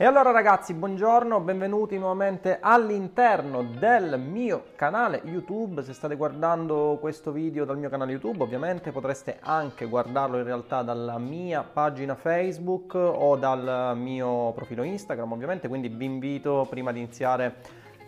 E allora ragazzi, buongiorno, benvenuti nuovamente all'interno del mio canale YouTube. Se state guardando questo video dal mio canale YouTube, ovviamente potreste anche guardarlo in realtà dalla mia pagina Facebook o dal mio profilo Instagram, ovviamente, quindi vi invito prima di iniziare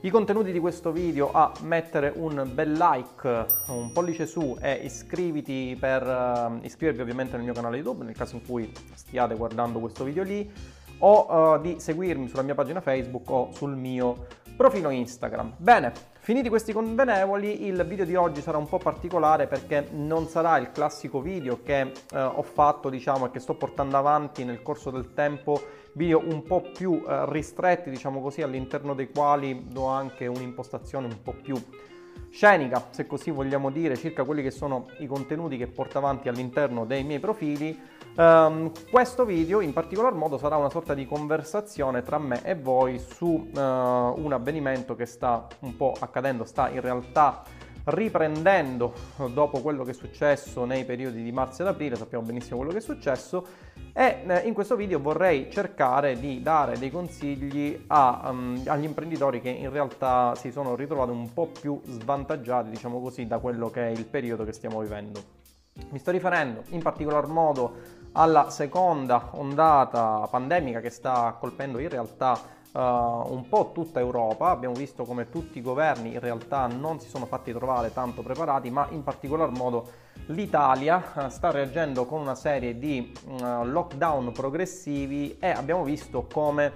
i contenuti di questo video a mettere un bel like, un pollice su e iscriviti per uh, iscrivervi ovviamente nel mio canale YouTube nel caso in cui stiate guardando questo video lì o uh, di seguirmi sulla mia pagina Facebook o sul mio profilo Instagram. Bene, finiti questi convenevoli, il video di oggi sarà un po' particolare perché non sarà il classico video che uh, ho fatto, diciamo, e che sto portando avanti nel corso del tempo, video un po' più uh, ristretti, diciamo così, all'interno dei quali do anche un'impostazione un po' più scenica, se così vogliamo dire, circa quelli che sono i contenuti che porto avanti all'interno dei miei profili. Um, questo video in particolar modo sarà una sorta di conversazione tra me e voi su uh, un avvenimento che sta un po' accadendo, sta in realtà riprendendo dopo quello che è successo nei periodi di marzo ed aprile, sappiamo benissimo quello che è successo e eh, in questo video vorrei cercare di dare dei consigli a, um, agli imprenditori che in realtà si sono ritrovati un po' più svantaggiati, diciamo così, da quello che è il periodo che stiamo vivendo. Mi sto riferendo in particolar modo alla seconda ondata pandemica che sta colpendo in realtà Uh, un po' tutta Europa, abbiamo visto come tutti i governi in realtà non si sono fatti trovare tanto preparati, ma in particolar modo l'Italia uh, sta reagendo con una serie di uh, lockdown progressivi e abbiamo visto come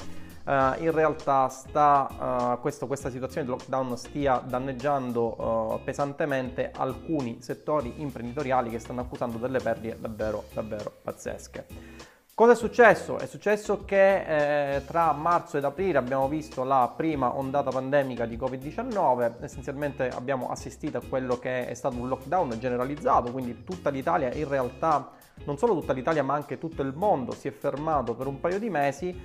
Uh, in realtà sta, uh, questo, questa situazione di lockdown stia danneggiando uh, pesantemente alcuni settori imprenditoriali che stanno accusando delle perdite davvero, davvero pazzesche. Cosa è successo? È successo che eh, tra marzo ed aprile abbiamo visto la prima ondata pandemica di Covid-19, essenzialmente abbiamo assistito a quello che è stato un lockdown generalizzato, quindi tutta l'Italia in realtà, non solo tutta l'Italia ma anche tutto il mondo si è fermato per un paio di mesi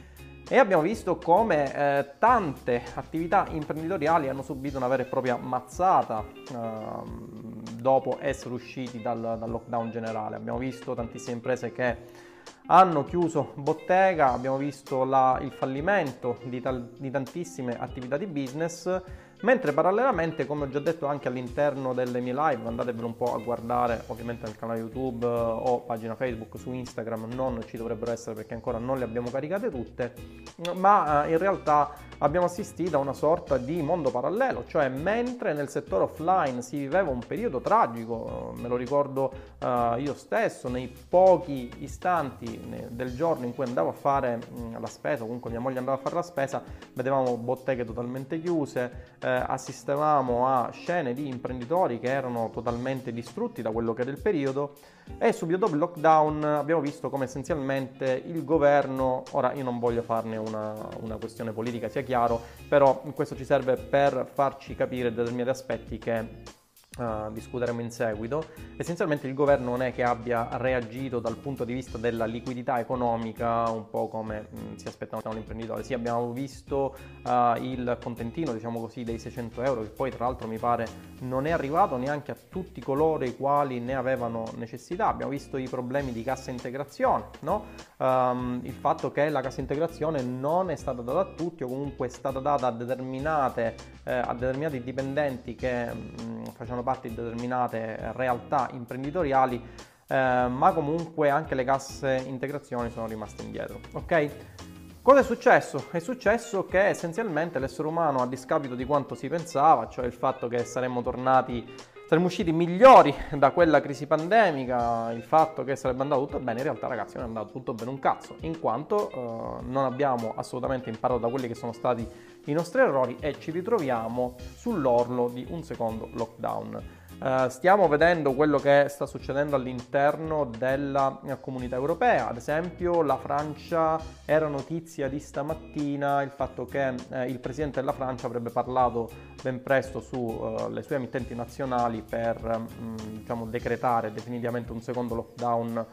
e abbiamo visto come eh, tante attività imprenditoriali hanno subito una vera e propria mazzata eh, dopo essere usciti dal, dal, lockdown generale. Abbiamo visto tantissime imprese che hanno chiuso bottega, abbiamo visto la, il fallimento di, tal, di tantissime attività di business Mentre parallelamente, come ho già detto anche all'interno delle mie live, andatevelo un po' a guardare ovviamente nel canale YouTube eh, o pagina Facebook, su Instagram non ci dovrebbero essere perché ancora non le abbiamo caricate tutte, ma eh, in realtà abbiamo assistito a una sorta di mondo parallelo, cioè mentre nel settore offline si viveva un periodo tragico, me lo ricordo uh, io stesso, nei pochi istanti del giorno in cui andavo a fare mh, la spesa, comunque mia moglie andava a fare la spesa, vedevamo botteghe totalmente chiuse, eh, assistevamo a scene di imprenditori che erano totalmente distrutti da quello che era il periodo e subito dopo il lockdown abbiamo visto come essenzialmente il governo, ora io non voglio farne una, una questione politica, sia chiaro, però questo ci serve per farci capire determinati aspetti che Uh, discuteremo in seguito. Essenzialmente il governo non è che abbia reagito dal punto di vista della liquidità economica un po' come mh, mm, si aspettava un imprenditore. Sì, abbiamo visto uh, il contentino, diciamo così, dei 600 euro, che poi tra l'altro mi pare non è arrivato neanche a tutti coloro i quali ne avevano necessità. Abbiamo visto i problemi di cassa integrazione, no? um, il fatto che la cassa integrazione non è stata data a tutti o comunque è stata data a eh, a determinati dipendenti che mh, mm, facevano parte di determinate realtà imprenditoriali, eh, ma comunque anche le casse integrazioni sono rimaste indietro. Ok? Cosa è successo? È successo che essenzialmente l'essere umano, a discapito di quanto si pensava, cioè il fatto che saremmo tornati, saremmo usciti migliori da quella crisi pandemica, il fatto che sarebbe andato tutto bene, in realtà ragazzi non è andato tutto bene un cazzo, in quanto eh, non abbiamo assolutamente imparato da quelli che sono stati i nostri errori e ci ritroviamo sull'orlo di un secondo lockdown. Uh, stiamo vedendo quello che sta succedendo all'interno della eh, comunità europea, ad esempio la Francia era notizia di stamattina il fatto che eh, il presidente della Francia avrebbe parlato ben presto sulle uh, sue emittenti nazionali per um, diciamo, decretare definitivamente un secondo lockdown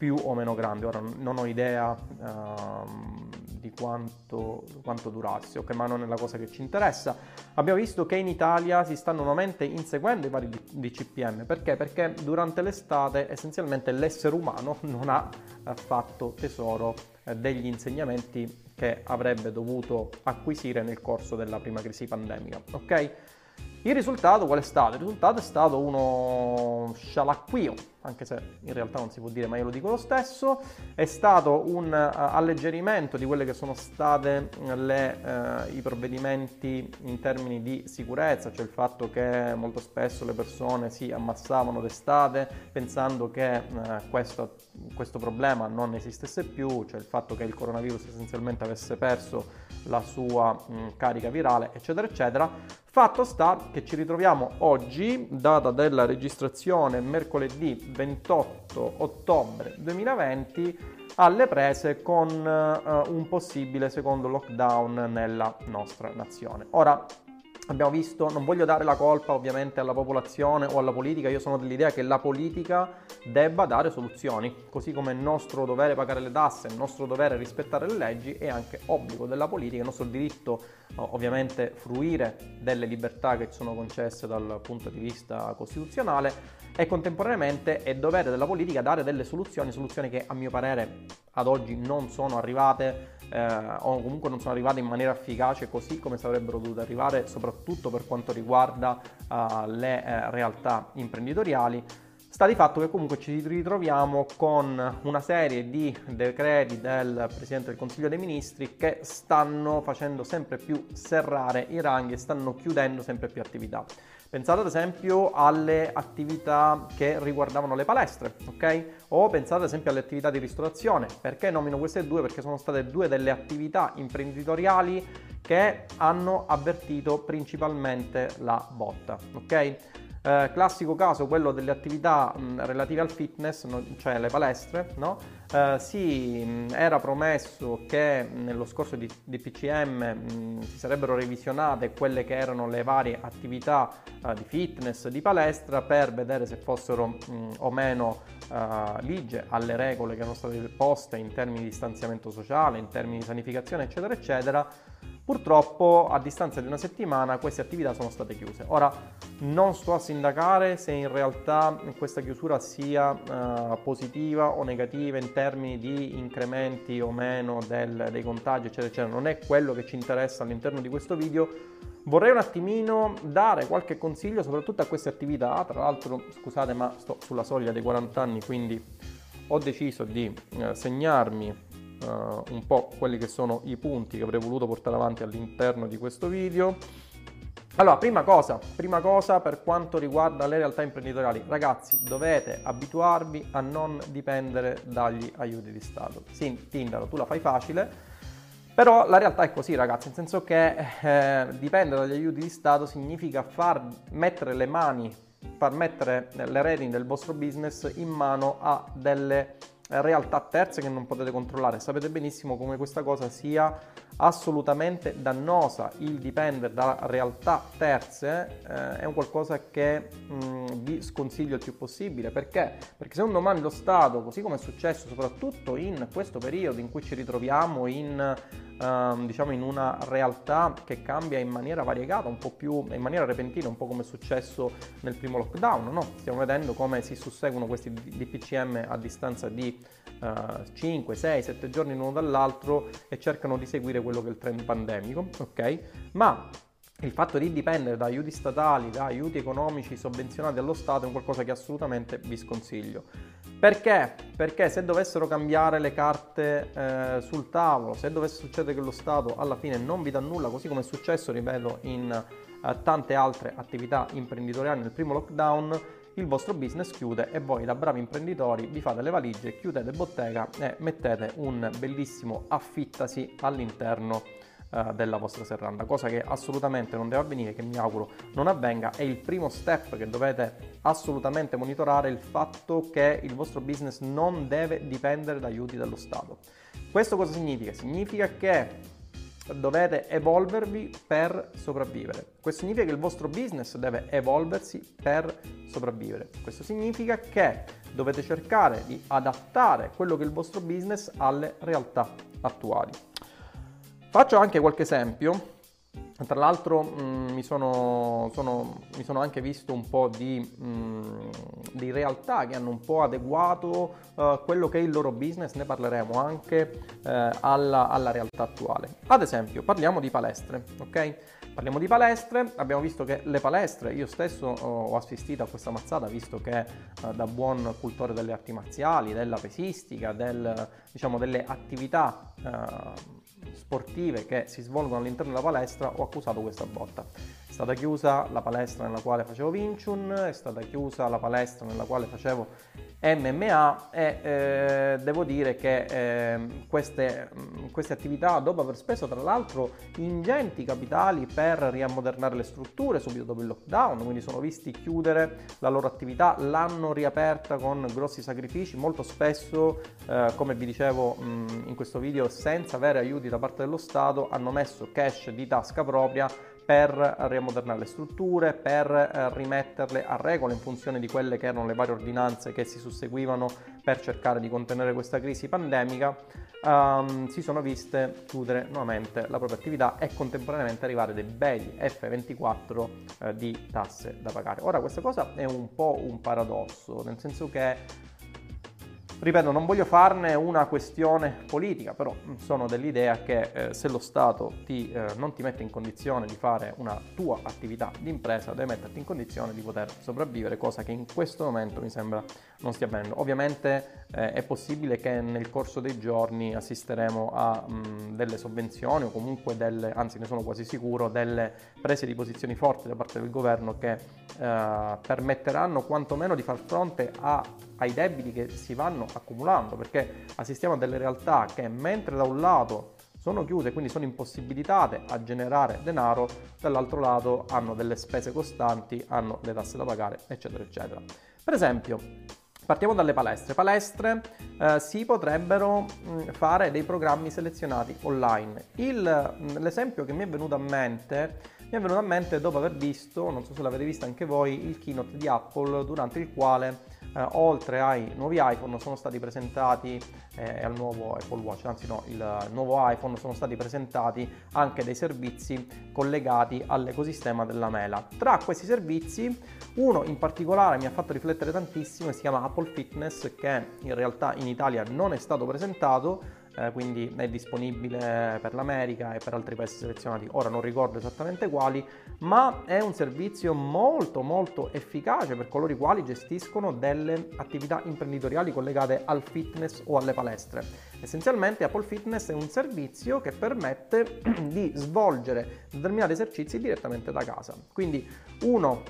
più o meno grande. Ora non ho idea uh, di quanto, quanto, durasse, ok, ma non è la cosa che ci interessa. Abbiamo visto che in Italia si stanno nuovamente inseguendo i vari DCPM, perché? Perché durante l'estate essenzialmente l'essere umano non ha fatto tesoro eh, degli insegnamenti che avrebbe dovuto acquisire nel corso della prima crisi pandemica. Ok? Il risultato qual è stato? Il risultato è stato uno scialacquio, anche se in realtà non si può dire, ma io lo dico lo stesso, è stato un uh, alleggerimento di quelli che sono stati uh, i provvedimenti in termini di sicurezza, cioè il fatto che molto spesso le persone si ammassavano d'estate pensando che uh, questo, questo problema non esistesse più, cioè il fatto che il coronavirus essenzialmente avesse perso la sua mh, carica virale, eccetera, eccetera. Fatto sta che ci ritroviamo oggi, data della registrazione mercoledì 28 ottobre 2020, alle prese con uh, un possibile secondo lockdown nella nostra nazione. Ora, abbiamo visto, non voglio dare la colpa ovviamente alla popolazione o alla politica, io sono dell'idea che la politica debba dare soluzioni, così come è nostro dovere pagare le tasse, è nostro dovere rispettare le leggi, è anche obbligo della politica, è nostro diritto ovviamente fruire delle libertà che ci sono concesse dal punto di vista costituzionale e contemporaneamente è dovere della politica dare delle soluzioni, soluzioni che a mio parere ad oggi non sono arrivate eh, o comunque non sono arrivate in maniera efficace così come sarebbero dovute arrivare, soprattutto per quanto riguarda uh, le eh, realtà imprenditoriali. Sta di fatto che comunque ci ritroviamo con una serie di decreti del Presidente del Consiglio dei Ministri che stanno facendo sempre più serrare i ranghi e stanno chiudendo sempre più attività. Pensate ad esempio alle attività che riguardavano le palestre, ok? O pensate ad esempio alle attività di ristorazione. Perché nomino queste due? Perché sono state due delle attività imprenditoriali che hanno avvertito principalmente la botta, ok? Eh, classico caso, quello delle attività mh, relative al fitness, no, cioè le palestre, no? eh, sì, mh, era promesso che nello scorso DPCM si sarebbero revisionate quelle che erano le varie attività eh, di fitness, di palestra, per vedere se fossero o meno eh, ligie alle regole che erano state poste in termini di distanziamento sociale, in termini di sanificazione, eccetera, eccetera Purtroppo a distanza di una settimana queste attività sono state chiuse. Ora non sto a sindacare se in realtà questa chiusura sia uh, positiva o negativa in termini di incrementi o meno del, dei contagi, eccetera, eccetera. Non è quello che ci interessa all'interno di questo video. Vorrei un attimino dare qualche consiglio soprattutto a queste attività. Tra l'altro, scusate, ma sto sulla soglia dei 40 anni, quindi ho deciso di eh, segnarmi uh, un po' quelli che sono i punti che avrei voluto portare avanti all'interno di questo video. Allora, prima cosa, prima cosa per quanto riguarda le realtà imprenditoriali, ragazzi, dovete abituarvi a non dipendere dagli aiuti di Stato. Sì, Tindaro, tu la fai facile, però la realtà è così, ragazzi, nel senso che eh, dipendere dagli aiuti di Stato significa far mettere le mani, far mettere le redini del vostro business in mano a delle realtà terze che non potete controllare. Sapete benissimo come questa cosa sia assolutamente dannosa. Il dipendere da realtà terze eh, è un qualcosa che mh, mm, vi sconsiglio il più possibile. Perché? Perché se un domani lo Stato, così come è successo soprattutto in questo periodo in cui ci ritroviamo in Uh, diciamo in una realtà che cambia in maniera variegata, un po' più in maniera repentina, un po' come è successo nel primo lockdown. No? Stiamo vedendo come si susseguono questi DPCM a distanza di uh, 5, 6, 7 giorni l'uno dall'altro e cercano di seguire quello che è il trend pandemico, ok? Ma il fatto di dipendere da aiuti statali, da aiuti economici sovvenzionati dallo Stato è un qualcosa che assolutamente vi sconsiglio. Perché? Perché se dovessero cambiare le carte eh, sul tavolo, se dovesse succedere che lo Stato alla fine non vi dà nulla, così come è successo, ripeto, in eh, tante altre attività imprenditoriali nel primo lockdown, il vostro business chiude e voi da bravi imprenditori vi fate le valigie, chiudete bottega e mettete un bellissimo affittasi all'interno della vostra serranda, cosa che assolutamente non deve avvenire, che mi auguro non avvenga. È il primo step che dovete assolutamente monitorare il fatto che il vostro business non deve dipendere da aiuti dello Stato. Questo cosa significa? Significa che dovete evolvervi per sopravvivere. Questo significa che il vostro business deve evolversi per sopravvivere. Questo significa che dovete cercare di adattare quello che è il vostro business alle realtà attuali. Faccio anche qualche esempio Tra l'altro mh, mm, mi, sono, sono, mi, sono, anche visto un po' di, mh, mm, di realtà che hanno un po' adeguato uh, quello che è il loro business, ne parleremo anche uh, alla, alla, realtà attuale. Ad esempio parliamo di palestre, ok? Parliamo di palestre, abbiamo visto che le palestre, io stesso ho assistito a questa mazzata visto che uh, da buon cultore delle arti marziali, della pesistica, del, diciamo, delle attività sportive che si svolgono all'interno della palestra ho accusato questa botta. È stata chiusa la palestra nella quale facevo Vinciun, è stata chiusa la palestra nella quale facevo MMA e eh, devo dire che eh, queste, queste, attività, dopo aver speso tra l'altro ingenti capitali per riammodernare le strutture subito dopo il lockdown, quindi sono visti chiudere la loro attività, l'hanno riaperta con grossi sacrifici, molto spesso, eh, come vi dicevo mh, in questo video, senza avere aiuti da parte dello Stato, hanno messo cash di tasca propria per riammodernare le strutture, per eh, rimetterle a regola in funzione di quelle che erano le varie ordinanze che si susseguivano per cercare di contenere questa crisi pandemica, um, si sono viste chiudere nuovamente la propria attività e contemporaneamente arrivare dei bei F24 eh, di tasse da pagare. Ora questa cosa è un po' un paradosso, nel senso che Ripeto, non voglio farne una questione politica, però sono dell'idea che eh, se lo Stato ti, eh, non ti mette in condizione di fare una tua attività di impresa, deve metterti in condizione di poter sopravvivere, cosa che in questo momento mi sembra non stia avvenendo. Ovviamente eh, è possibile che nel corso dei giorni assisteremo a mh, delle sovvenzioni o comunque delle, anzi ne sono quasi sicuro, delle prese di posizioni forti da parte del governo che eh, permetteranno quantomeno di far fronte a ai debiti che si vanno accumulando, perché assistiamo a delle realtà che mentre da un lato sono chiuse, quindi sono impossibilitate a generare denaro, dall'altro lato hanno delle spese costanti, hanno le tasse da pagare, eccetera, eccetera. Per esempio, partiamo dalle palestre. Palestre eh, si potrebbero mh, mm, fare dei programmi selezionati online. Il, mh, l'esempio che mi è venuto a mente mi è venuto a mente dopo aver visto, non so se l'avete visto anche voi, il keynote di Apple durante il quale eh, oltre ai nuovi iPhone sono stati presentati eh, al nuovo Apple Watch, anzi no, il nuovo iPhone sono stati presentati anche dei servizi collegati all'ecosistema della mela. Tra questi servizi uno in particolare mi ha fatto riflettere tantissimo e si chiama Apple Fitness che in realtà in Italia non è stato presentato eh, quindi è disponibile per l'America e per altri paesi selezionati, ora non ricordo esattamente quali, ma è un servizio molto molto efficace per coloro i quali gestiscono delle attività imprenditoriali collegate al fitness o alle palestre. Essenzialmente Apple Fitness è un servizio che permette di svolgere determinati esercizi direttamente da casa. Quindi uno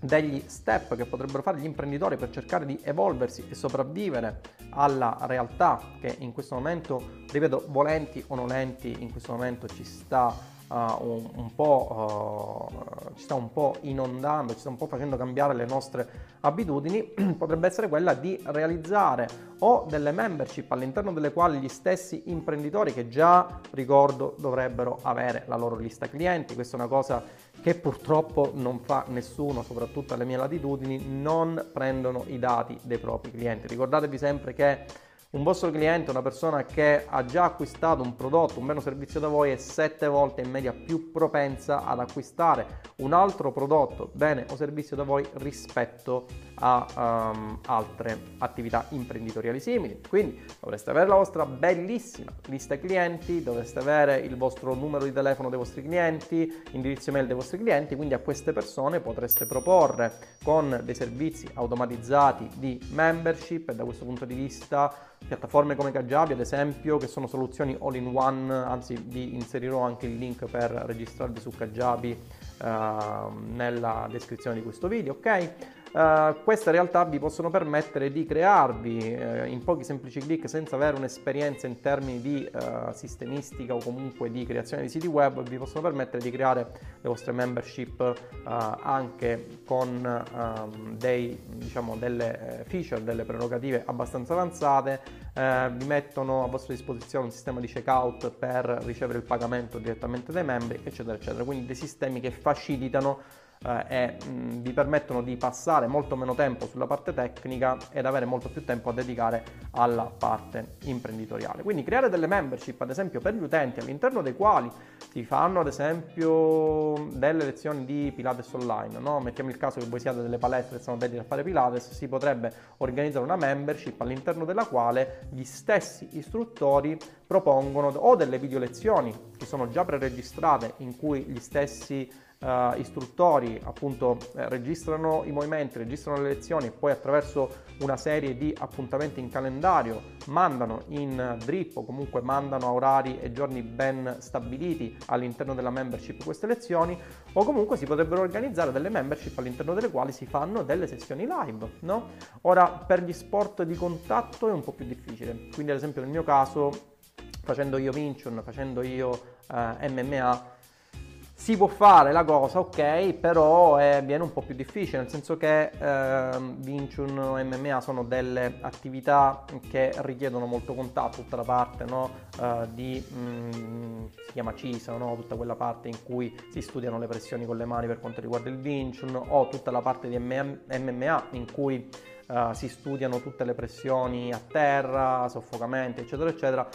degli step che potrebbero fare gli imprenditori per cercare di evolversi e sopravvivere alla realtà che in questo momento, ripeto, volenti o nolenti, in questo momento ci sta Uh, un, un po', uh, ci sta un po' inondando, ci sta un po' facendo cambiare le nostre abitudini, potrebbe essere quella di realizzare o delle membership all'interno delle quali gli stessi imprenditori che già ricordo dovrebbero avere la loro lista clienti. Questa è una cosa che purtroppo non fa nessuno, soprattutto alle mie latitudini, non prendono i dati dei propri clienti. Ricordatevi sempre che un vostro cliente, una persona che ha già acquistato un prodotto, un bene o servizio da voi, è sette volte in media più propensa ad acquistare un altro prodotto, bene o servizio da voi rispetto a um, altre attività imprenditoriali simili. Quindi dovreste avere la vostra bellissima lista clienti, dovreste avere il vostro numero di telefono dei vostri clienti, indirizzo email dei vostri clienti, quindi a queste persone potreste proporre con dei servizi automatizzati di membership e da questo punto di vista piattaforme come Kajabi ad esempio che sono soluzioni all in one anzi vi inserirò anche il link per registrarvi su Kajabi uh, nella descrizione di questo video ok Uh, queste realtà vi possono permettere di crearvi uh, in pochi semplici clic senza avere un'esperienza in termini di uh, sistemistica o comunque di creazione di siti web, vi possono permettere di creare le vostre membership anche con ehm, dei, diciamo, delle feature, delle prerogative abbastanza avanzate, vi mettono a vostra disposizione un sistema di checkout per ricevere il pagamento direttamente dai membri, eccetera, eccetera. Quindi dei sistemi che facilitano eh, e mh, vi permettono di passare molto meno tempo sulla parte tecnica ed avere molto più tempo a dedicare alla parte imprenditoriale. Quindi creare delle membership, ad esempio, per gli utenti all'interno dei quali si fanno ad esempio delle lezioni di Pilates online, no? mettiamo il caso che voi siate delle palestre che sono dedicate a fare Pilates, si potrebbe organizzare una membership all'interno della quale gli stessi istruttori propongono o delle video lezioni che sono già preregistrate in cui gli stessi uh, istruttori appunto eh, registrano i movimenti, registrano le lezioni e poi attraverso una serie di appuntamenti in calendario mandano in drip o comunque mandano a orari e giorni ben stabiliti all'interno della membership queste lezioni o comunque si potrebbero organizzare delle membership all'interno delle quali si fanno delle sessioni live, no? Ora per gli sport di contatto è un po' più difficile, quindi ad esempio nel mio caso facendo io Vincion, facendo io eh, MMA si può fare la cosa, ok, però eh, viene un po' più difficile, nel senso che eh, Vinciun MMA sono delle attività che richiedono molto contatto, tutta la parte no, uh, di, mm, si chiama CISA, no? tutta quella parte in cui si studiano le pressioni con le mani per quanto riguarda il Vinciun, o tutta la parte di MMA in cui uh, si studiano tutte le pressioni a terra, soffocamenti, eccetera, eccetera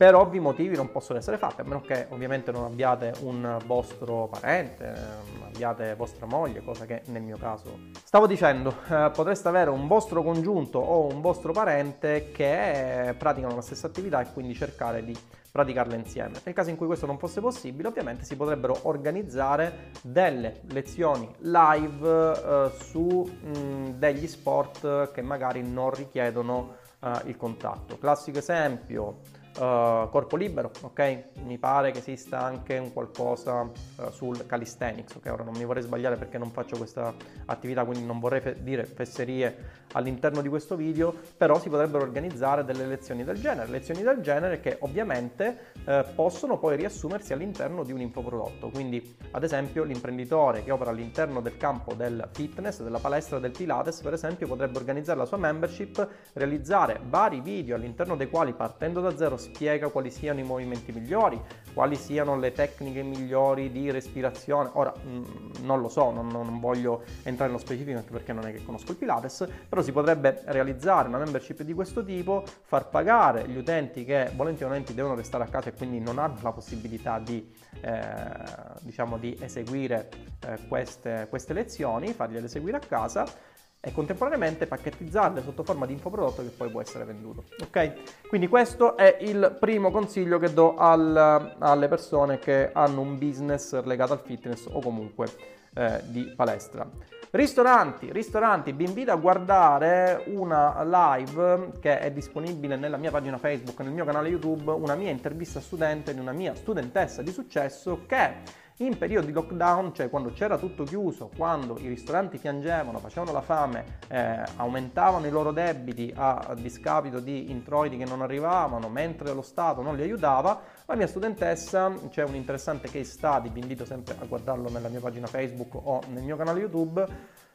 per ovvi motivi non possono essere fatte, a meno che ovviamente non abbiate un vostro parente, ehm, abbiate vostra moglie, cosa che nel mio caso. Stavo dicendo, eh, potreste avere un vostro congiunto o un vostro parente che praticano la stessa attività e quindi cercare di praticarla insieme. Nel caso in cui questo non fosse possibile, ovviamente si potrebbero organizzare delle lezioni live eh, su mh, degli sport che magari non richiedono eh, il contatto. Classico esempio Uh, corpo libero, ok? Mi pare che esista anche un qualcosa uh, sul calisthenics, ok? Ora non mi vorrei sbagliare perché non faccio questa attività, quindi non vorrei fe- dire fesserie all'interno di questo video, però si potrebbero organizzare delle lezioni del genere, lezioni del genere che ovviamente uh, possono poi riassumersi all'interno di un infoprodotto, quindi ad esempio l'imprenditore che opera all'interno del campo del fitness, della palestra del Pilates, per esempio, potrebbe organizzare la sua membership, realizzare vari video all'interno dei quali partendo da zero spiega quali siano i movimenti migliori, quali siano le tecniche migliori di respirazione. Ora mh, mm, non lo so, non, non, voglio entrare nello specifico anche perché non è che conosco il Pilates, però si potrebbe realizzare una membership di questo tipo, far pagare gli utenti che volentieri devono restare a casa e quindi non hanno la possibilità di, eh, diciamo, di eseguire eh, queste, queste lezioni, fargliele eseguire a casa e contemporaneamente pacchettizzarle sotto forma di infoprodotto che poi può essere venduto. Ok? Quindi questo è il primo consiglio che do al, alle persone che hanno un business legato al fitness o comunque eh, di palestra. Ristoranti, ristoranti, vi invito a guardare una live che è disponibile nella mia pagina Facebook, nel mio canale YouTube, una mia intervista studente di una mia studentessa di successo che in periodo di lockdown, cioè quando c'era tutto chiuso, quando i ristoranti piangevano, facevano la fame, eh, aumentavano i loro debiti a, discapito di introiti che non arrivavano, mentre lo Stato non li aiutava, la mia studentessa, c'è un interessante case study, vi invito sempre a guardarlo nella mia pagina Facebook o nel mio canale YouTube,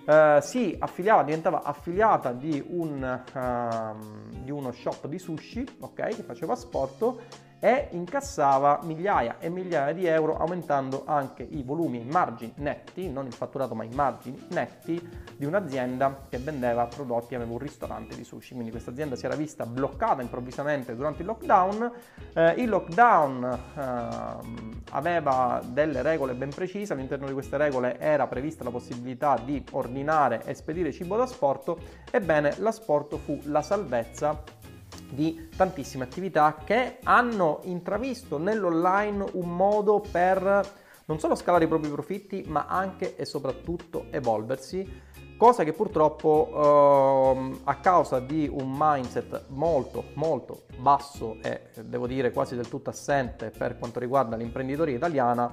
eh, si affiliava, diventava affiliata di, un, uh, di uno shop di sushi, ok, che faceva sport e incassava migliaia e migliaia di euro aumentando anche i volumi e i margini netti, non il fatturato ma i margini netti di un'azienda che vendeva prodotti aveva un ristorante di sushi. Quindi questa azienda si era vista bloccata improvvisamente durante il lockdown. Eh, il lockdown eh, aveva delle regole ben precise, all'interno di queste regole era prevista la possibilità di ordinare e spedire cibo da sport, ebbene l'asporto fu la salvezza di tantissime attività che hanno intravisto nell'online un modo per non solo scalare i propri profitti, ma anche e soprattutto evolversi, cosa che purtroppo ehm, a causa di un mindset molto molto basso e devo dire quasi del tutto assente per quanto riguarda l'imprenditoria italiana,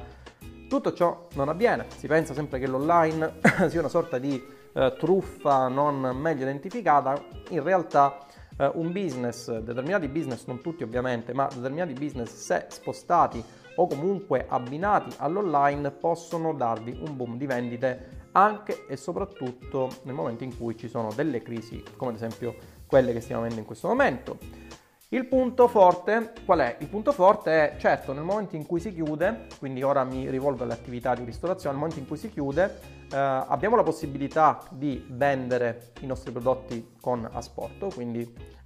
tutto ciò non avviene. Si pensa sempre che l'online sia una sorta di eh, truffa non meglio identificata, in realtà eh, un business, determinati business, non tutti ovviamente, ma determinati business se spostati o comunque abbinati all'online possono darvi un boom di vendite anche e soprattutto nel momento in cui ci sono delle crisi come ad esempio quelle che stiamo avendo in questo momento. Il punto forte qual è? Il punto forte è, certo, nel momento in cui si chiude, quindi ora mi rivolgo alle attività di ristorazione, nel momento in cui si chiude eh, abbiamo la possibilità di vendere i nostri prodotti con asporto, quindi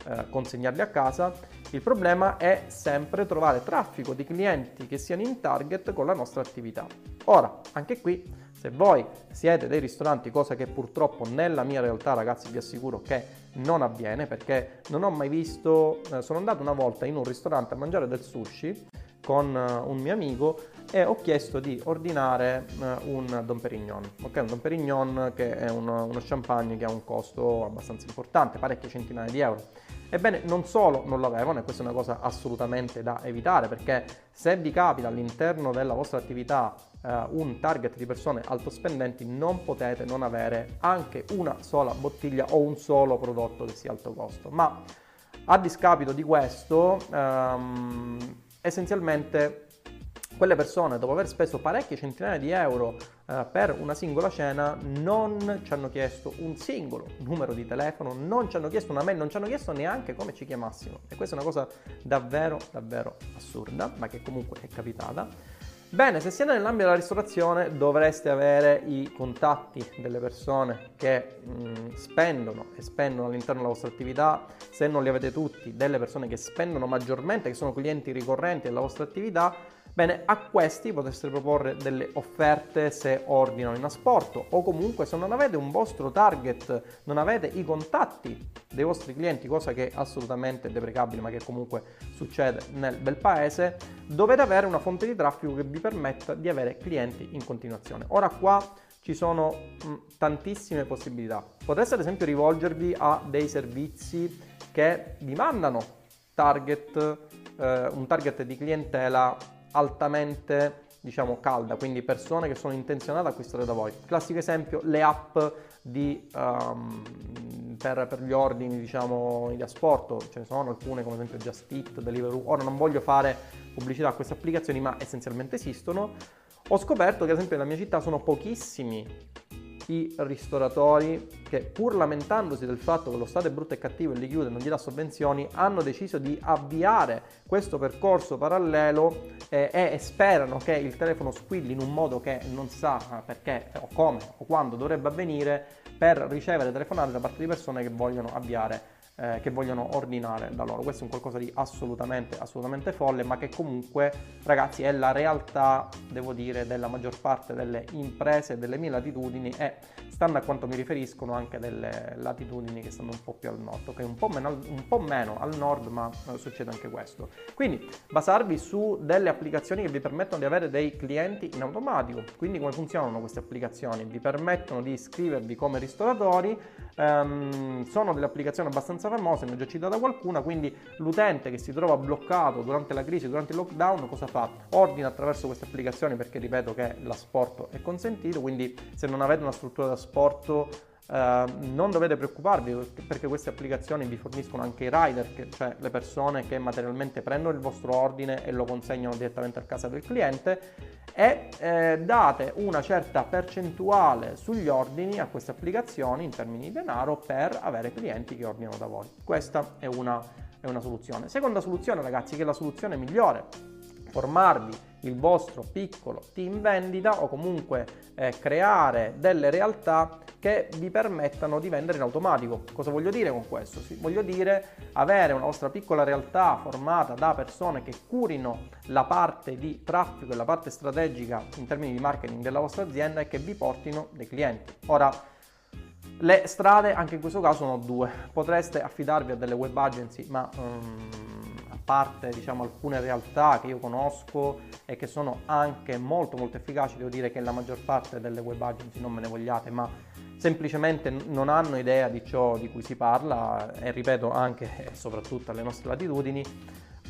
eh, consegnarli a casa. Il problema è sempre trovare traffico di clienti che siano in target con la nostra attività. Ora, anche qui se voi siete dei ristoranti, cosa che purtroppo nella mia realtà ragazzi vi assicuro che non avviene perché non ho mai visto, eh, sono andato una volta in un ristorante a mangiare del sushi con uh, un mio amico e ho chiesto di ordinare uh, un Don Perignon, ok? Un Don Perignon che è uno, uno champagne che ha un costo abbastanza importante, parecchie centinaia di euro. Ebbene, non solo non lo avevano, e questa è una cosa assolutamente da evitare, perché se vi capita all'interno della vostra attività uh, un target di persone alto spendenti, non potete non avere anche una sola bottiglia o un solo prodotto che sia alto costo. Ma a discapito di questo, um, essenzialmente quelle persone, dopo aver speso parecchie centinaia di euro eh, per una singola cena, non ci hanno chiesto un singolo numero di telefono, non ci hanno chiesto una mail, non ci hanno chiesto neanche come ci chiamassimo. E questa è una cosa davvero, davvero assurda, ma che comunque è capitata. Bene, se siete nell'ambito della ristorazione dovreste avere i contatti delle persone che mh, mm, spendono e spendono all'interno della vostra attività, se non li avete tutti, delle persone che spendono maggiormente, che sono clienti ricorrenti della vostra attività, Bene, a questi potreste proporre delle offerte se ordinano in asporto o comunque se non avete un vostro target, non avete i contatti dei vostri clienti, cosa che è assolutamente deprecabile ma che comunque succede nel bel paese, dovete avere una fonte di traffico che vi permetta di avere clienti in continuazione. Ora qua ci sono tantissime possibilità. Potreste ad esempio rivolgervi a dei servizi che vi mandano target, eh, un target di clientela altamente diciamo calda, quindi persone che sono intenzionate ad acquistare da voi. Classico esempio, le app di, um, per, per, gli ordini diciamo di asporto, ce ne sono alcune come esempio Just Eat, Deliveroo, ora non voglio fare pubblicità a queste applicazioni ma essenzialmente esistono. Ho scoperto che ad esempio nella mia città sono pochissimi i ristoratori che pur lamentandosi del fatto che lo Stato è brutto e cattivo e li chiude e non gli dà sovvenzioni, hanno deciso di avviare questo percorso parallelo eh, e sperano che il telefono squilli in un modo che non sa perché o come o quando dovrebbe avvenire per ricevere telefonate da parte di persone che vogliono avviare eh, che vogliono ordinare da loro. Questo è un qualcosa di assolutamente, assolutamente folle, ma che comunque, ragazzi, è la realtà, devo dire, della maggior parte delle imprese delle mie latitudini e stando a quanto mi riferiscono anche delle latitudini che stanno un po' più al nord, ok? Un po' meno, un po meno al nord, ma eh, succede anche questo. Quindi basarvi su delle applicazioni che vi permettono di avere dei clienti in automatico. Quindi come funzionano queste applicazioni? Vi permettono di iscrivervi come ristoratori, um, sono delle applicazioni abbastanza abbastanza famose, ne ho già citata qualcuna, quindi l'utente che si trova bloccato durante la crisi, durante il lockdown, cosa fa? Ordina attraverso queste applicazioni perché ripeto che l'asporto è consentito, quindi se non avete una struttura da sporto Uh, non dovete preoccuparvi perché queste applicazioni vi forniscono anche i rider, cioè le persone che materialmente prendono il vostro ordine e lo consegnano direttamente a casa del cliente e eh, date una certa percentuale sugli ordini a queste applicazioni in termini di denaro per avere clienti che ordinano da voi. Questa è una, è una soluzione. Seconda soluzione ragazzi, che è la soluzione migliore, formarvi il vostro piccolo team vendita o comunque eh, creare delle realtà che vi permettano di vendere in automatico. Cosa voglio dire con questo? Sì, voglio dire avere una vostra piccola realtà formata da persone che curino la parte di traffico e la parte strategica in termini di marketing della vostra azienda e che vi portino dei clienti. Ora, le strade anche in questo caso sono due. Potreste affidarvi a delle web agency, ma um, parte diciamo, alcune realtà che io conosco e che sono anche molto molto efficaci, devo dire che la maggior parte delle web agency non me ne vogliate, ma semplicemente non hanno idea di ciò di cui si parla e ripeto anche e soprattutto alle nostre latitudini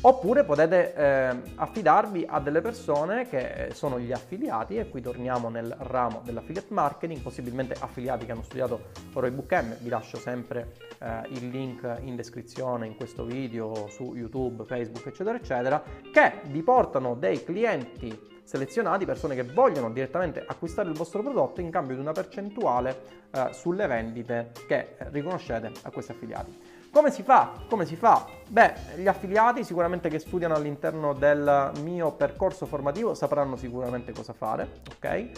Oppure potete eh, affidarvi a delle persone che sono gli affiliati e qui torniamo nel ramo dell'affiliate marketing, possibilmente affiliati che hanno studiato Roybook M, vi lascio sempre eh, il link in descrizione in questo video su YouTube, Facebook eccetera eccetera, che vi portano dei clienti selezionati, persone che vogliono direttamente acquistare il vostro prodotto in cambio di una percentuale eh, sulle vendite che riconoscete a questi affiliati. Come si fa? Come si fa? Beh, gli affiliati sicuramente che studiano all'interno del mio percorso formativo sapranno sicuramente cosa fare, ok?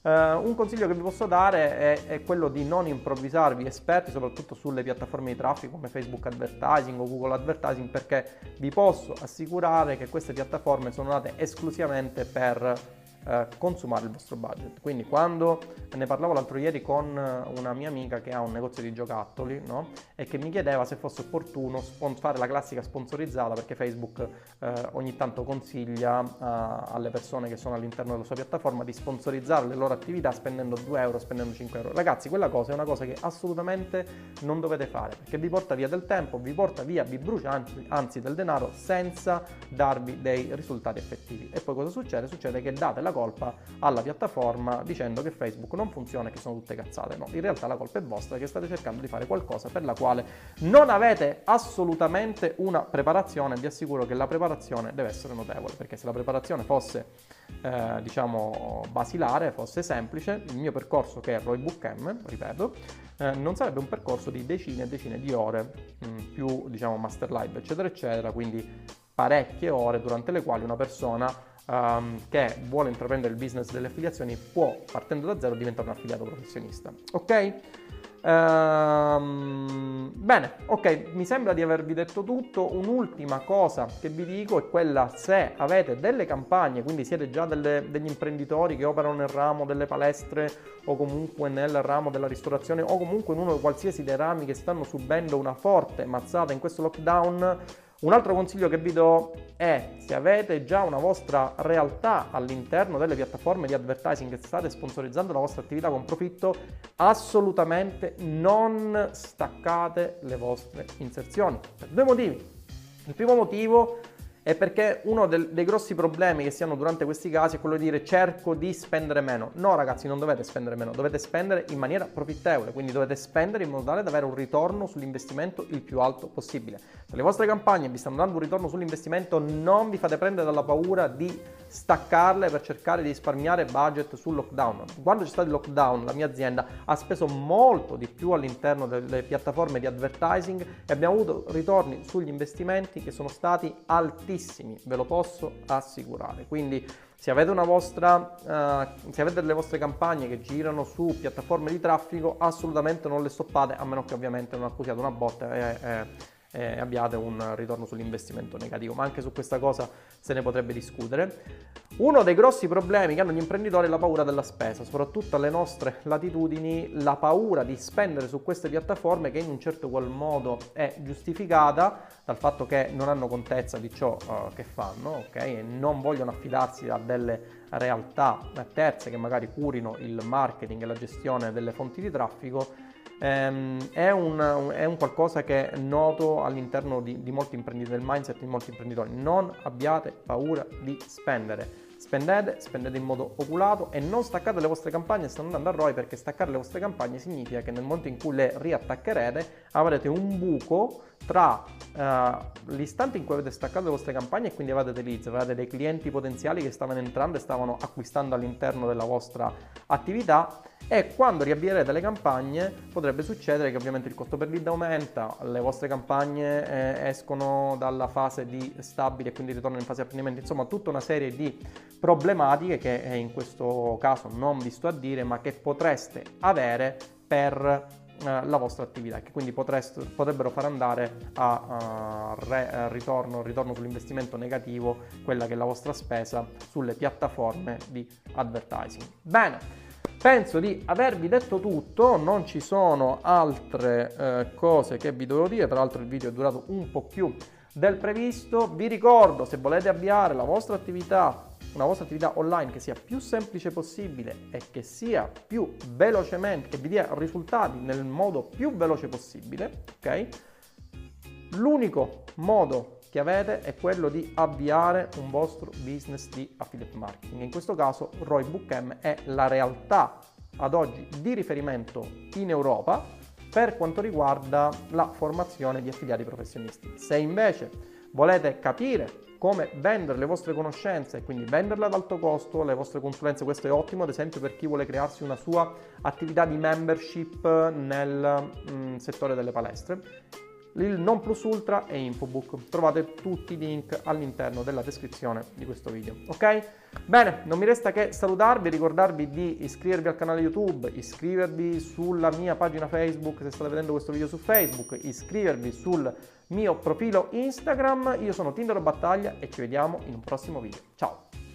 Uh, un consiglio che vi posso dare è, è, quello di non improvvisarvi esperti, soprattutto sulle piattaforme di traffico come Facebook Advertising o Google Advertising, perché vi posso assicurare che queste piattaforme sono nate esclusivamente per eh, consumare il vostro budget. Quindi quando ne parlavo l'altro ieri con eh, una mia amica che ha un negozio di giocattoli no? e che mi chiedeva se fosse opportuno fare la classica sponsorizzata perché Facebook eh, ogni tanto consiglia uh, alle persone che sono all'interno della sua piattaforma di sponsorizzare le loro attività spendendo 2 euro, spendendo 5 euro. Ragazzi, quella cosa è una cosa che assolutamente non dovete fare perché vi porta via del tempo, vi porta via, vi brucia anzi, anzi del denaro senza darvi dei risultati effettivi. E poi cosa succede? Succede che date la colpa alla piattaforma dicendo che Facebook non funziona e che sono tutte cazzate. No, in realtà la colpa è vostra che state cercando di fare qualcosa per la quale non avete assolutamente una preparazione. Vi assicuro che la preparazione deve essere notevole, perché se la preparazione fosse eh, diciamo basilare, fosse semplice, il mio percorso che è Roy Book M, ripeto, eh, non sarebbe un percorso di decine e decine di ore, mh, mm, più diciamo master live, eccetera, eccetera, quindi parecchie ore durante le quali una persona um, che vuole intraprendere il business delle affiliazioni può, partendo da zero, diventare un affiliato professionista. Ok? Um, bene, ok, mi sembra di avervi detto tutto. Un'ultima cosa che vi dico è quella se avete delle campagne, quindi siete già delle, degli imprenditori che operano nel ramo delle palestre o comunque nel ramo della ristorazione o comunque in uno qualsiasi dei rami che stanno subendo una forte mazzata in questo lockdown un altro consiglio che vi do è se avete già una vostra realtà all'interno delle piattaforme di advertising che state sponsorizzando la vostra attività con profitto, assolutamente non staccate le vostre inserzioni. Per due motivi. Il primo motivo è perché uno del, dei grossi problemi che si hanno durante questi casi è quello di dire cerco di spendere meno. No ragazzi, non dovete spendere meno, dovete spendere in maniera profittevole, quindi dovete spendere in modo tale da avere un ritorno sull'investimento il più alto possibile. Se le vostre campagne vi stanno dando un ritorno sull'investimento, non vi fate prendere dalla paura di staccarle per cercare di risparmiare budget sul lockdown. Quando c'è stato il lockdown, la mia azienda ha speso molto di più all'interno delle piattaforme di advertising e abbiamo avuto ritorni sugli investimenti che sono stati altissimi altissimi, ve lo posso assicurare. Quindi se avete, vostra, uh, se avete delle vostre campagne che girano su piattaforme di traffico, assolutamente non le stoppate, a meno che ovviamente non accusiate una botta e, e e abbiate un ritorno sull'investimento negativo, ma anche su questa cosa se ne potrebbe discutere. Uno dei grossi problemi che hanno gli imprenditori è la paura della spesa, soprattutto alle nostre latitudini, la paura di spendere su queste piattaforme che in un certo qual modo è giustificata dal fatto che non hanno contezza di ciò uh, che fanno, ok? E non vogliono affidarsi a delle realtà terze che magari curino il marketing e la gestione delle fonti di traffico ehm, è, un, è, un, qualcosa che è noto all'interno di, di molti imprenditori, del mindset di molti imprenditori. Non abbiate paura di spendere. Spendete, spendete in modo oculato e non staccate le vostre campagne stanno andando a ROI perché staccare le vostre campagne significa che nel momento in cui le riattaccherete avrete un buco tra uh, l'istante in cui avete staccato le vostre campagne e quindi avete leads, avete dei clienti potenziali che stavano entrando e stavano acquistando all'interno della vostra attività e quando riavvierete le campagne potrebbe succedere che ovviamente il costo per lead aumenta, le vostre campagne eh, escono dalla fase di stabile e quindi ritornano in fase di apprendimento, insomma tutta una serie di problematiche che eh, in questo caso non vi sto a dire ma che potreste avere per eh, la vostra attività che quindi potreste, potrebbero far andare a, a, re, a ritorno, ritorno sull'investimento negativo quella che è la vostra spesa sulle piattaforme di advertising. Bene, Penso di avervi detto tutto, non ci sono altre eh, cose che vi dovevo dire, tra l'altro il video è durato un po' più del previsto. Vi ricordo, se volete avviare la vostra attività, una vostra attività online che sia più semplice possibile e che sia più velocemente, che vi dia risultati nel modo più veloce possibile, ok? L'unico modo che avete è quello di avviare un vostro business di affiliate marketing. In questo caso Roy Bookm è la realtà ad oggi di riferimento in Europa per quanto riguarda la formazione di affiliati professionisti. Se invece volete capire come vendere le vostre conoscenze quindi venderle ad alto costo, le vostre consulenze, questo è ottimo ad esempio per chi vuole crearsi una sua attività di membership nel mm, settore delle palestre il Non Plus Ultra e Infobook. Trovate tutti i link all'interno della descrizione di questo video, ok? Bene, non mi resta che salutarvi, ricordarvi di iscrivervi al canale YouTube, iscrivervi sulla mia pagina Facebook se state vedendo questo video su Facebook, iscrivervi sul mio profilo Instagram. Io sono Tindero Battaglia e ci vediamo in un prossimo video. Ciao!